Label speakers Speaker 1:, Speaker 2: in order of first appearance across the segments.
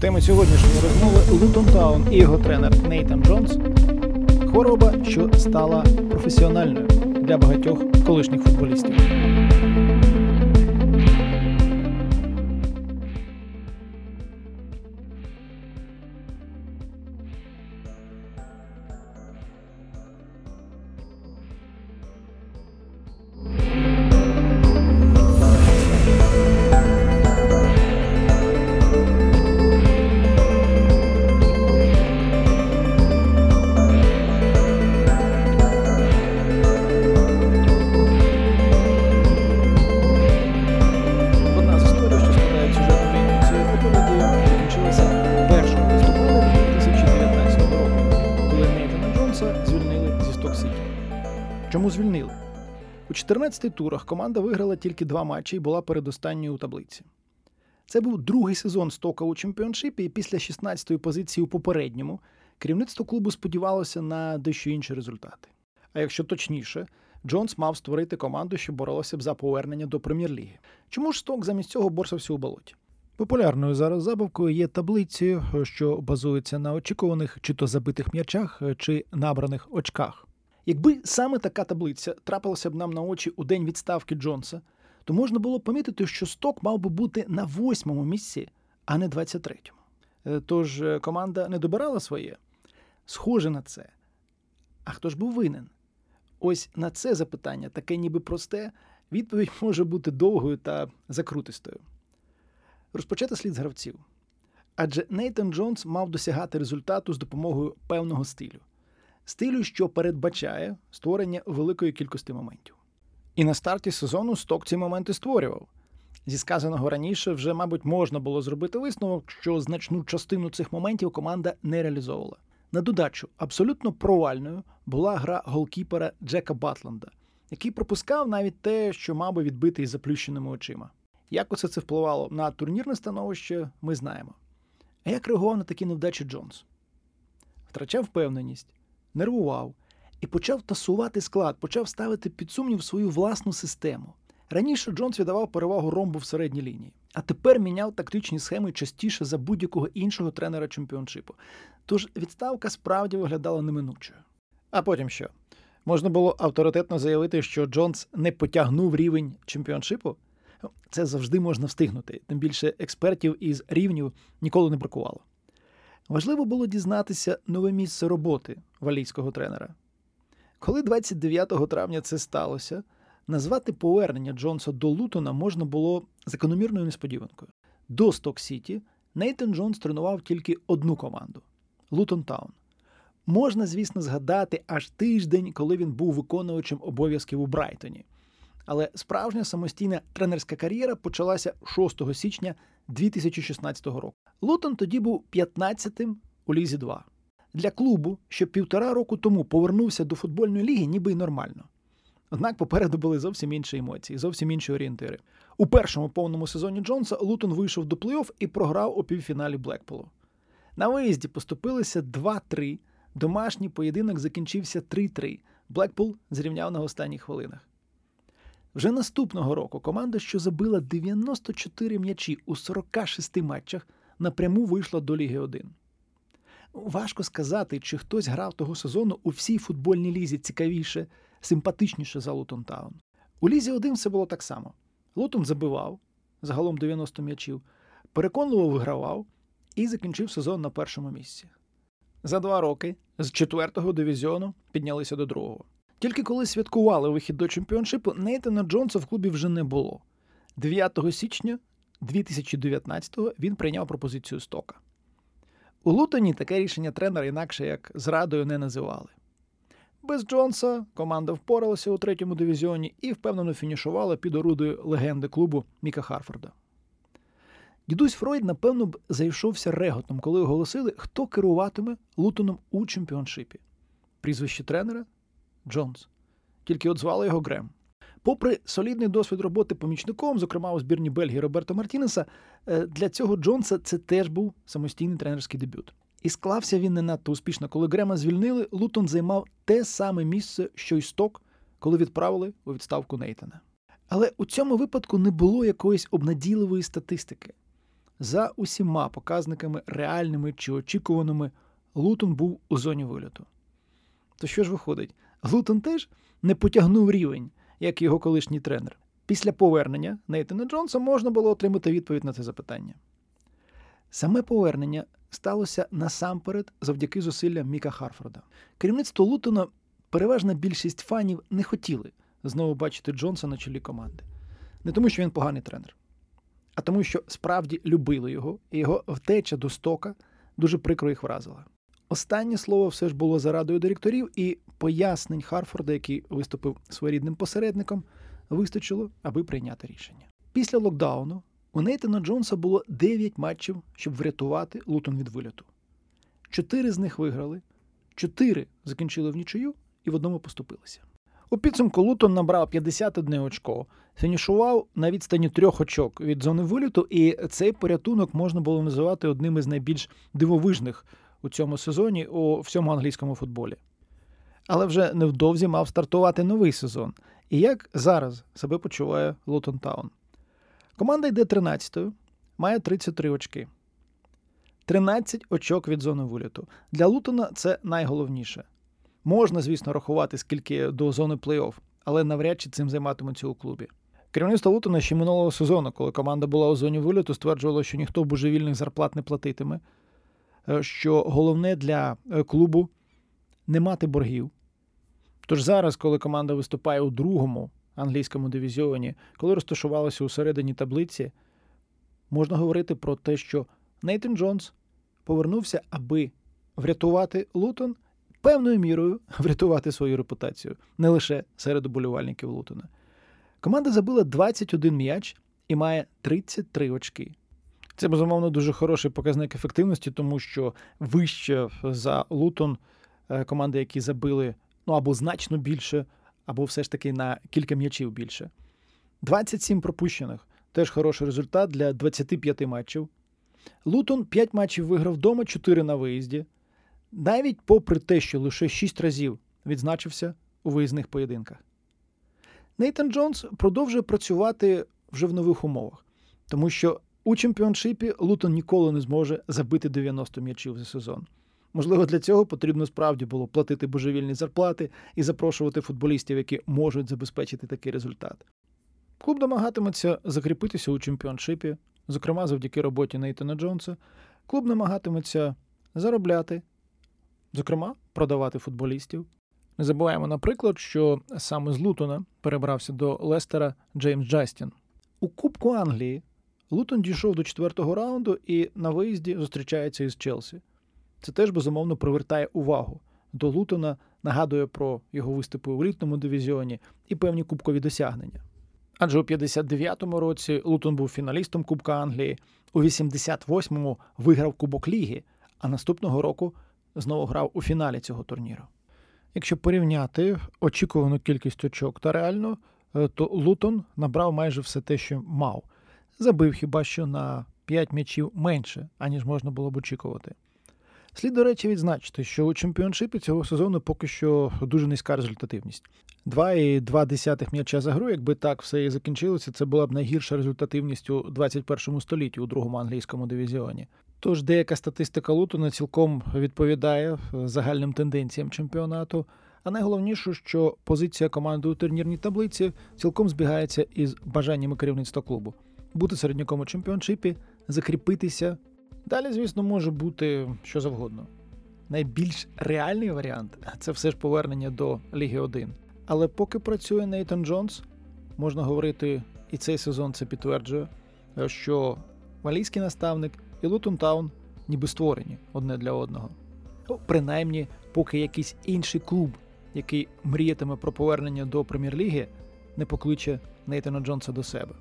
Speaker 1: Тема сьогоднішньої розмови Лутон Таун і його тренер Нейтан Джонс. Хвороба, що стала професіональною для багатьох колишніх футболістів. 13 турах команда виграла тільки два матчі і була передостанньою у таблиці. Це був другий сезон стока у чемпіоншипі, і після 16-ї позиції у попередньому керівництво клубу сподівалося на дещо інші результати. А якщо точніше, Джонс мав створити команду, що боролася б за повернення до прем'єр-ліги. Чому ж сток замість цього борсався у болоті? Популярною зараз забавкою є таблиці, що базується на очікуваних чи то забитих м'ячах, чи набраних очках. Якби саме така таблиця трапилася б нам на очі у день відставки Джонса, то можна було помітити, що Сток мав би бути на восьмому місці, а не 23-му. Е, Тож е, команда не добирала своє. Схоже на це. А хто ж був винен? Ось на це запитання, таке ніби просте, відповідь може бути довгою та закрутистою. Розпочати слід з гравців. Адже Нейтан Джонс мав досягати результату з допомогою певного стилю. Стилю, що передбачає створення великої кількості моментів. І на старті сезону Сток ці моменти створював. Зі сказаного раніше, вже, мабуть, можна було зробити висновок, що значну частину цих моментів команда не реалізовувала. На додачу, абсолютно провальною була гра голкіпера Джека Батленда, який пропускав навіть те, що мав би відбити із заплющеними очима. Як усе це впливало на турнірне становище, ми знаємо. А як реагував на такі невдачі Джонс? Втрачав впевненість, нервував і почав тасувати склад, почав ставити під сумнів свою власну систему. Раніше Джонс віддавав перевагу ромбу в середній лінії, а тепер міняв тактичні схеми частіше за будь-якого іншого тренера чемпіоншипу. Тож відставка справді виглядала неминучою. А потім що? Можна було авторитетно заявити, що Джонс не потягнув рівень чемпіоншипу? Це завжди можна встигнути, тим більше експертів із рівнів ніколи не бракувало. Важливо було дізнатися нове місце роботи валійського тренера. Коли 29 травня це сталося, назвати повернення Джонса до Лутона можна було закономірною несподіванкою. До Сток Сіті Нейтан Джонс тренував тільки одну команду Лутон Таун. Можна, звісно, згадати аж тиждень, коли він був виконувачем обов'язків у Брайтоні. Але справжня самостійна тренерська кар'єра почалася 6 січня 2016 року. Лутон тоді був 15-тим у Лізі 2. Для клубу, що півтора року тому повернувся до футбольної ліги, ніби й нормально. Однак попереду були зовсім інші емоції, зовсім інші орієнтири. У першому повному сезоні Джонса Лутон вийшов до плей-офф і програв у півфіналі Блекполу. На виїзді поступилися 2-3. Домашній поєдинок закінчився 3-3. Блекпул зрівняв на останніх хвилинах. Вже наступного року команда, що забила 94 м'ячі у 46 матчах, напряму вийшла до Ліги 1. Важко сказати, чи хтось грав того сезону у всій футбольній лізі цікавіше, симпатичніше за Лутон Таун. У Лізі 1 все було так само. Лутон забивав, загалом 90 м'ячів, переконливо вигравав і закінчив сезон на першому місці. За два роки з четвертого дивізіону піднялися до другого. Тільки коли святкували вихід до чемпіоншипу, Нейтана Джонса в клубі вже не було. 9 січня 2019-го він прийняв пропозицію Стока. У Лутоні таке рішення тренера інакше як зрадою не називали. Без Джонса команда впоралася у третьому дивізіоні і впевнено фінішувала під орудою легенди клубу Міка Харфорда. Дідусь Фройд, напевно, б зайшовся реготом, коли оголосили, хто керуватиме Лутоном у чемпіоншипі. Прізвище тренера Джонс. Тільки от звали його Грем. Попри солідний досвід роботи помічником, зокрема у збірні Бельгії Роберто Мартінеса, е, для цього Джонса це теж був самостійний тренерський дебют. І склався він не надто успішно. Коли Грема звільнили, Лутон займав те саме місце, що й Сток, коли відправили у відставку Нейтана. Але у цьому випадку не було якоїсь обнадійливої статистики. За усіма показниками реальними чи очікуваними, Лутон був у зоні вильоту. То що ж виходить? Лутон теж не потягнув рівень, як його колишній тренер. Після повернення Нейтана Джонса можна було отримати відповідь на це запитання. Саме повернення сталося насамперед завдяки зусиллям Міка Харфорда. Керівництво Лутона, переважна більшість фанів не хотіли знову бачити Джонса на чолі команди. Не тому, що він поганий тренер, а тому, що справді любили його, і його втеча до стока дуже прикро їх вразила. Останнє слово все ж було за радою директорів, і пояснень Харфорда, який виступив своєрідним посередником, вистачило, аби прийняти рішення. Після локдауну у Нейтана Джонса було 9 матчів, щоб врятувати Лутон від вильоту. Чотири з них виграли, чотири закінчили в нічию і в одному поступилися. У підсумку Лутон набрав 51 очко, фінішував на відстані трьох очок від зони виліту, і цей порятунок можна було називати одним із найбільш дивовижних у цьому сезоні у всьому англійському футболі. Але вже невдовзі мав стартувати новий сезон. І як зараз себе почуває Лутон Таун? Команда йде 13-ю, має 33 очки. 13 очок від зони виліту. Для Лутона це найголовніше. Можна, звісно, рахувати скільки до зони плей-офф, але навряд чи цим займатимуться у клубі. Керівництво Лутона ще минулого сезону, коли команда була у зоні виліту, стверджувало, що ніхто божевільних зарплат не платитиме, що головне для е, клубу не мати боргів. Тож зараз, коли команда виступає у другому англійському дивізіоні, коли розташувалася у середині таблиці, можна говорити про те, що Нейтан Джонс повернувся, аби врятувати Лутон певною мірою врятувати свою репутацію не лише серед уболівальників Лутона. Команда забила 21 м'яч і має 33 очки. Це, безумовно, дуже хороший показник ефективності, тому що вище за Лутон е, команди, які забили ну або значно більше, або все ж таки на кілька м'ячів більше. 27 пропущених теж хороший результат для 25 матчів. Лутон 5 матчів виграв вдома, 4 на виїзді навіть попри те, що лише шість разів відзначився у виїзних поєдинках. Нейтан Джонс продовжує працювати вже в нових умовах, тому що у чемпіоншипі Лутон ніколи не зможе забити 90 м'ячів за сезон. Можливо, для цього потрібно справді було платити божевільні зарплати і запрошувати футболістів, які можуть забезпечити такий результат. Клуб намагатиметься закріпитися у чемпіоншипі, зокрема завдяки роботі Нейтана Джонса. Клуб намагатиметься заробляти зокрема, продавати футболістів. Не забуваємо, наприклад, що саме з Лутона перебрався до Лестера Джеймс Джастін. У Кубку Англії Лутон дійшов до четвертого раунду і на виїзді зустрічається із Челсі. Це теж безумовно привертає увагу до Лутона, нагадує про його виступи у літному дивізіоні і певні кубкові досягнення. Адже у 59-му році Лутон був фіналістом Кубка Англії, у 88-му виграв Кубок Ліги, а наступного року знову грав у фіналі цього турніру. Якщо порівняти очікувану кількість очок та реально, е, то Лутон набрав майже все те, що мав. Забив хіба що на 5 м'ячів менше, аніж можна було б очікувати. Слід, до речі, відзначити, що у чемпіоншипі цього сезону поки що дуже низька результативність. 2,2 м'яча за гру, якби так все і закінчилося, це була б найгірша результативність у 21 столітті у другому англійському дивізіоні. Тож деяка статистика Лутона цілком відповідає загальним тенденціям чемпіонату. А найголовніше, що позиція команди у турнірній таблиці цілком збігається із бажаннями керівництва клубу бути середняком у чемпіоншипі, закріпитися. Далі, звісно, може бути що завгодно. Найбільш реальний варіант це все ж повернення до Ліги 1. Але поки працює Нейтан Джонс, можна говорити, і цей сезон це підтверджує, що валійський наставник і Лутон Таун ніби створені одне для одного. Ну, принаймні, поки якийсь інший клуб, який мріятиме про повернення до прем'єр-ліги, не покличе Нейтана Джонса до себе.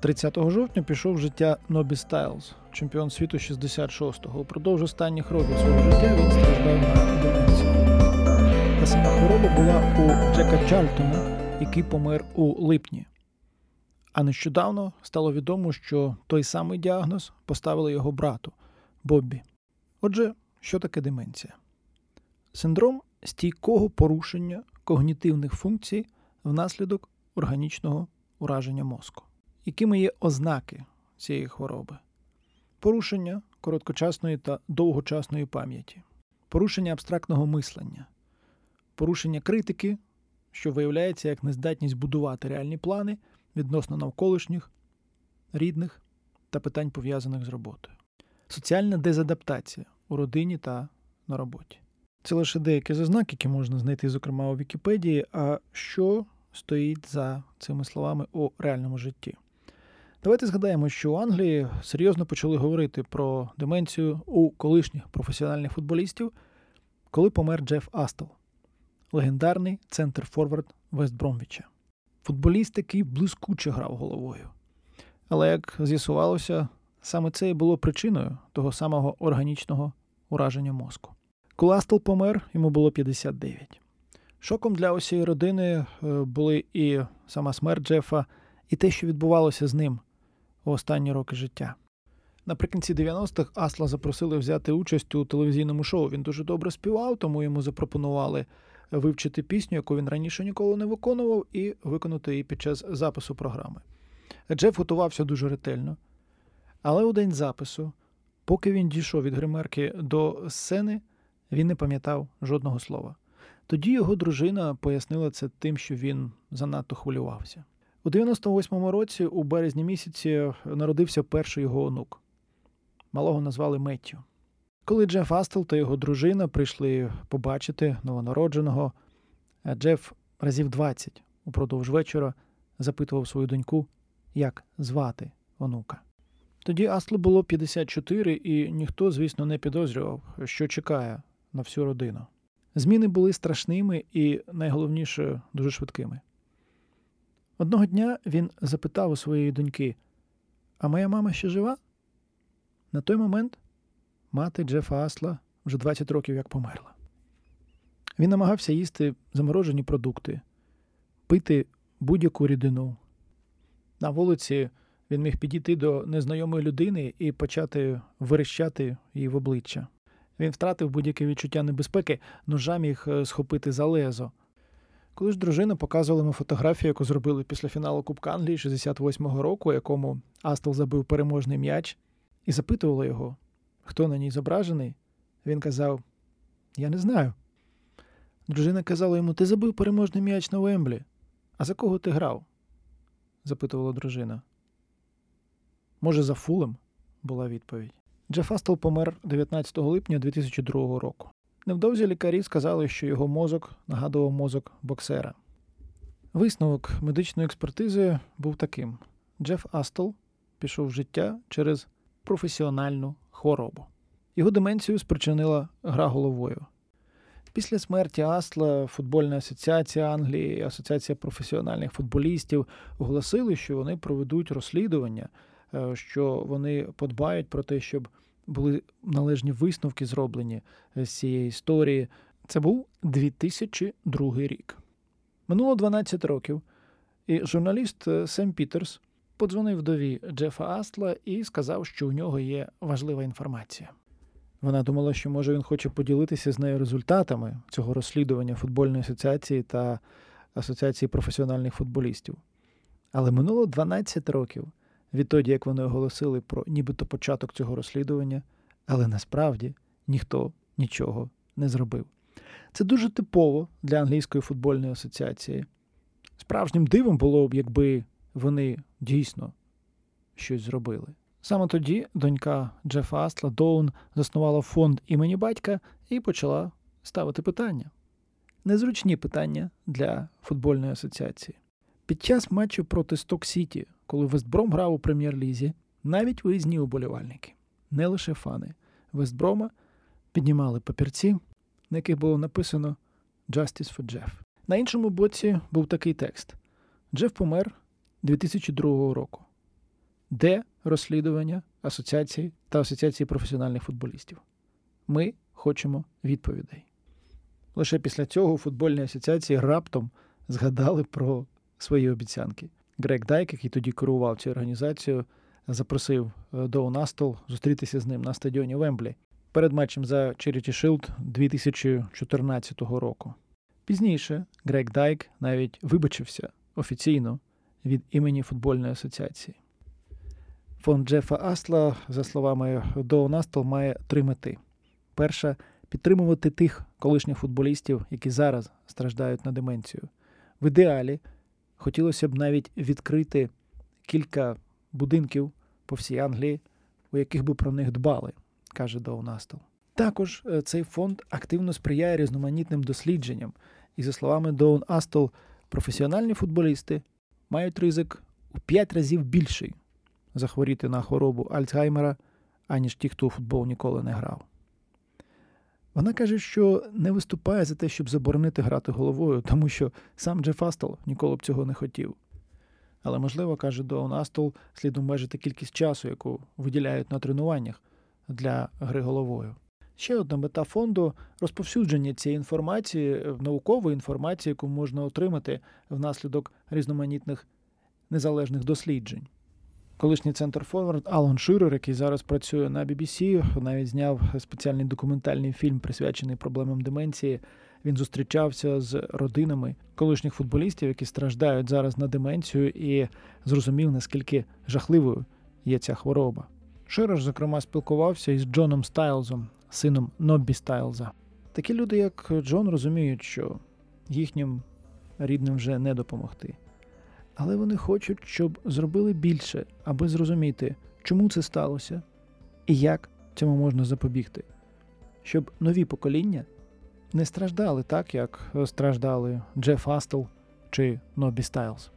Speaker 1: «30 жовтня пішов життя Нобі Стайлз, чемпіон світу 66-го. Упродовж останніх років свого життя він страждав на деменцію. Та сама хвороба була у Джека Чарльтона, який помер у липні. А нещодавно стало відомо, що той самий діагноз поставили його брату Боббі. Отже, що таке деменція? Синдром стійкого порушення когнітивних функцій внаслідок органічного ураження мозку. Якими є ознаки цієї хвороби? Порушення короткочасної та довгочасної пам'яті, порушення абстрактного мислення, порушення критики, що виявляється як нездатність будувати реальні плани відносно навколишніх, рідних та питань пов'язаних з роботою, соціальна дезадаптація у родині та на роботі. Це лише деякі з ознак, які можна знайти, зокрема у Вікіпедії, а що стоїть за цими словами у реальному житті. Давайте згадаємо, що у Англії серйозно почали говорити про деменцію у колишніх професіональних футболістів, коли помер Джеф Астел, легендарний центр Форвард Вестбромвіча. Футболіст, який блискуче грав головою. Але, як з'ясувалося, саме це і було причиною того самого органічного ураження мозку. Коли Астел помер, йому було 59. Шоком для усієї родини е, були і сама смерть Джефа, і те, що відбувалося з ним у останні роки життя. Наприкінці 90-х Асла запросили взяти участь у телевізійному шоу. Він дуже добре співав, тому йому запропонували вивчити пісню, яку він раніше ніколи не виконував, і виконати її під час запису програми. Джеф готувався дуже ретельно. Але у день запису, поки він дійшов від гримерки до сцени, він не пам'ятав жодного слова. Тоді його дружина пояснила це тим, що він занадто хвилювався. У 98-му році, у березні місяці, народився перший його онук. Малого назвали Меттю. Коли Джеф Астел та його дружина прийшли побачити новонародженого, Джеф разів 20 упродовж вечора запитував свою доньку, як звати онука. Тоді Астлу було 54, і ніхто, звісно, не підозрював, що чекає на всю родину. Зміни були страшними і, найголовніше, дуже швидкими. Одного дня він запитав у своєї доньки: А моя мама ще жива? На той момент мати Джефа Асла вже 20 років як померла. Він намагався їсти заморожені продукти, пити будь-яку рідину. На вулиці він міг підійти до незнайомої людини і почати верещати її в обличчя. Він втратив будь-яке відчуття небезпеки, ножа міг е, схопити за лезо. Коли ж дружина показувала йому фотографію, яку зробили після фіналу Кубка Англії 68-го року, якому Астел забив переможний м'яч, і запитувала його, хто на ній зображений, він казав: Я не знаю. Дружина казала йому: Ти забив переможний м'яч на Уемблі. А за кого ти грав? запитувала дружина. Може, за фулем? була відповідь. Джеф Астел помер 19 липня 2002 року. Невдовзі лікарі сказали, що його мозок нагадував мозок боксера. Висновок медичної експертизи був таким: Джеф Астел пішов в життя через професіональну хворобу. Його деменцію спричинила гра головою. Після смерті Астла Футбольна асоціація Англії і Асоціація професіональних футболістів оголосили, що вони проведуть розслідування, е, що вони подбають про те, щоб були належні висновки зроблені з цієї історії. Це був 2002 рік. Минуло 12 років, і журналіст е, Сем Пітерс подзвонив вдові Джефа Астла і сказав, що у нього є важлива інформація. Вона думала, що може він хоче поділитися з нею результатами цього розслідування футбольної асоціації та Асоціації професіональних футболістів. Але минуло 12 років відтоді, як вони оголосили про нібито початок цього розслідування, але насправді ніхто нічого не зробив. Це дуже типово для англійської футбольної асоціації. Справжнім дивом було б, якби вони дійсно щось зробили. Саме тоді донька Джефа Астла Доун заснувала фонд імені батька і почала ставити питання. Незручні питання для футбольної асоціації. Під час матчу проти Сток Сіті, коли Вестбром грав у прем'єр-лізі, навіть виїзні уболівальники, не лише фани Вестброма, піднімали папірці, на яких було написано Justice for Jeff. На іншому боці був такий текст: Джеф помер 2002 року. Де розслідування асоціації та асоціації професіональних футболістів? Ми хочемо відповідей. Лише після цього у футбольній асоціації раптом згадали про свої обіцянки. Грег Дайк, який тоді керував цю організацію, запросив е, Доун Астл зустрітися з ним на стадіоні Вемблі. перед матчем за Charity Shield 2014 року. Пізніше Грег Дайк навіть вибачився офіційно від імені футбольної асоціації. Фонд Джефа Асла, за словами Доун Астл, має три мети: перша підтримувати тих колишніх футболістів, які зараз страждають на деменцію. В ідеалі хотілося б навіть відкрити кілька будинків по всій Англії, у яких би про них дбали, каже Доун Астл. Також е, цей фонд активно сприяє різноманітним дослідженням, і, за словами Доун Астл, професіональні футболісти мають ризик у 5 разів більший захворіти на хворобу Альцгеймера, аніж ті, хто у футбол ніколи не грав. Вона каже, що не виступає за те, щоб заборонити грати головою, тому що сам Джеф Астл ніколи б цього не хотів. Але, можливо, каже Доун Астл, слід обмежити кількість часу, яку виділяють на тренуваннях для гри головою. Ще одна мета фонду розповсюдження цієї інформації, наукової інформації, яку можна отримати внаслідок різноманітних незалежних досліджень. Колишній центр Форвард Алан Ширер, який зараз працює на BBC, навіть зняв спеціальний документальний фільм, присвячений проблемам деменції. Він зустрічався з родинами колишніх футболістів, які страждають зараз на деменцію, і зрозумів, наскільки жахливою є ця хвороба. Ширер, зокрема, спілкувався із Джоном Стайлзом, сином Ноббі Стайлза. Такі люди, як Джон, розуміють, що їхнім рідним вже не допомогти. Але вони хочуть, щоб зробили більше, аби зрозуміти, чому це сталося і як цьому можна запобігти, щоб нові покоління не страждали так, як страждали Джеф Астл чи Нобі Стайлз.